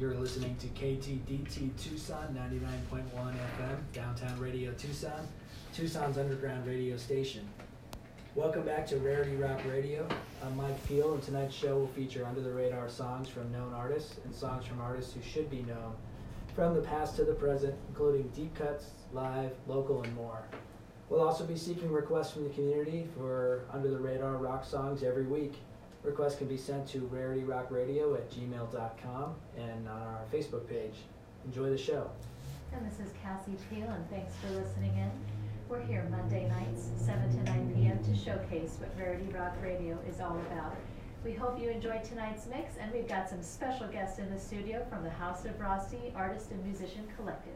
You're listening to KTDT Tucson 99.1 FM, downtown radio Tucson, Tucson's underground radio station. Welcome back to Rarity Rock Radio. I'm Mike Peel, and tonight's show will feature under the radar songs from known artists and songs from artists who should be known from the past to the present, including deep cuts, live, local, and more. We'll also be seeking requests from the community for under the radar rock songs every week. Requests can be sent to rarityrockradio at gmail.com and on our Facebook page. Enjoy the show. And this is Cassie Peel, and thanks for listening in. We're here Monday nights, 7 to 9 p.m., to showcase what Rarity Rock Radio is all about. We hope you enjoyed tonight's mix, and we've got some special guests in the studio from the House of Rossi Artist and Musician Collective.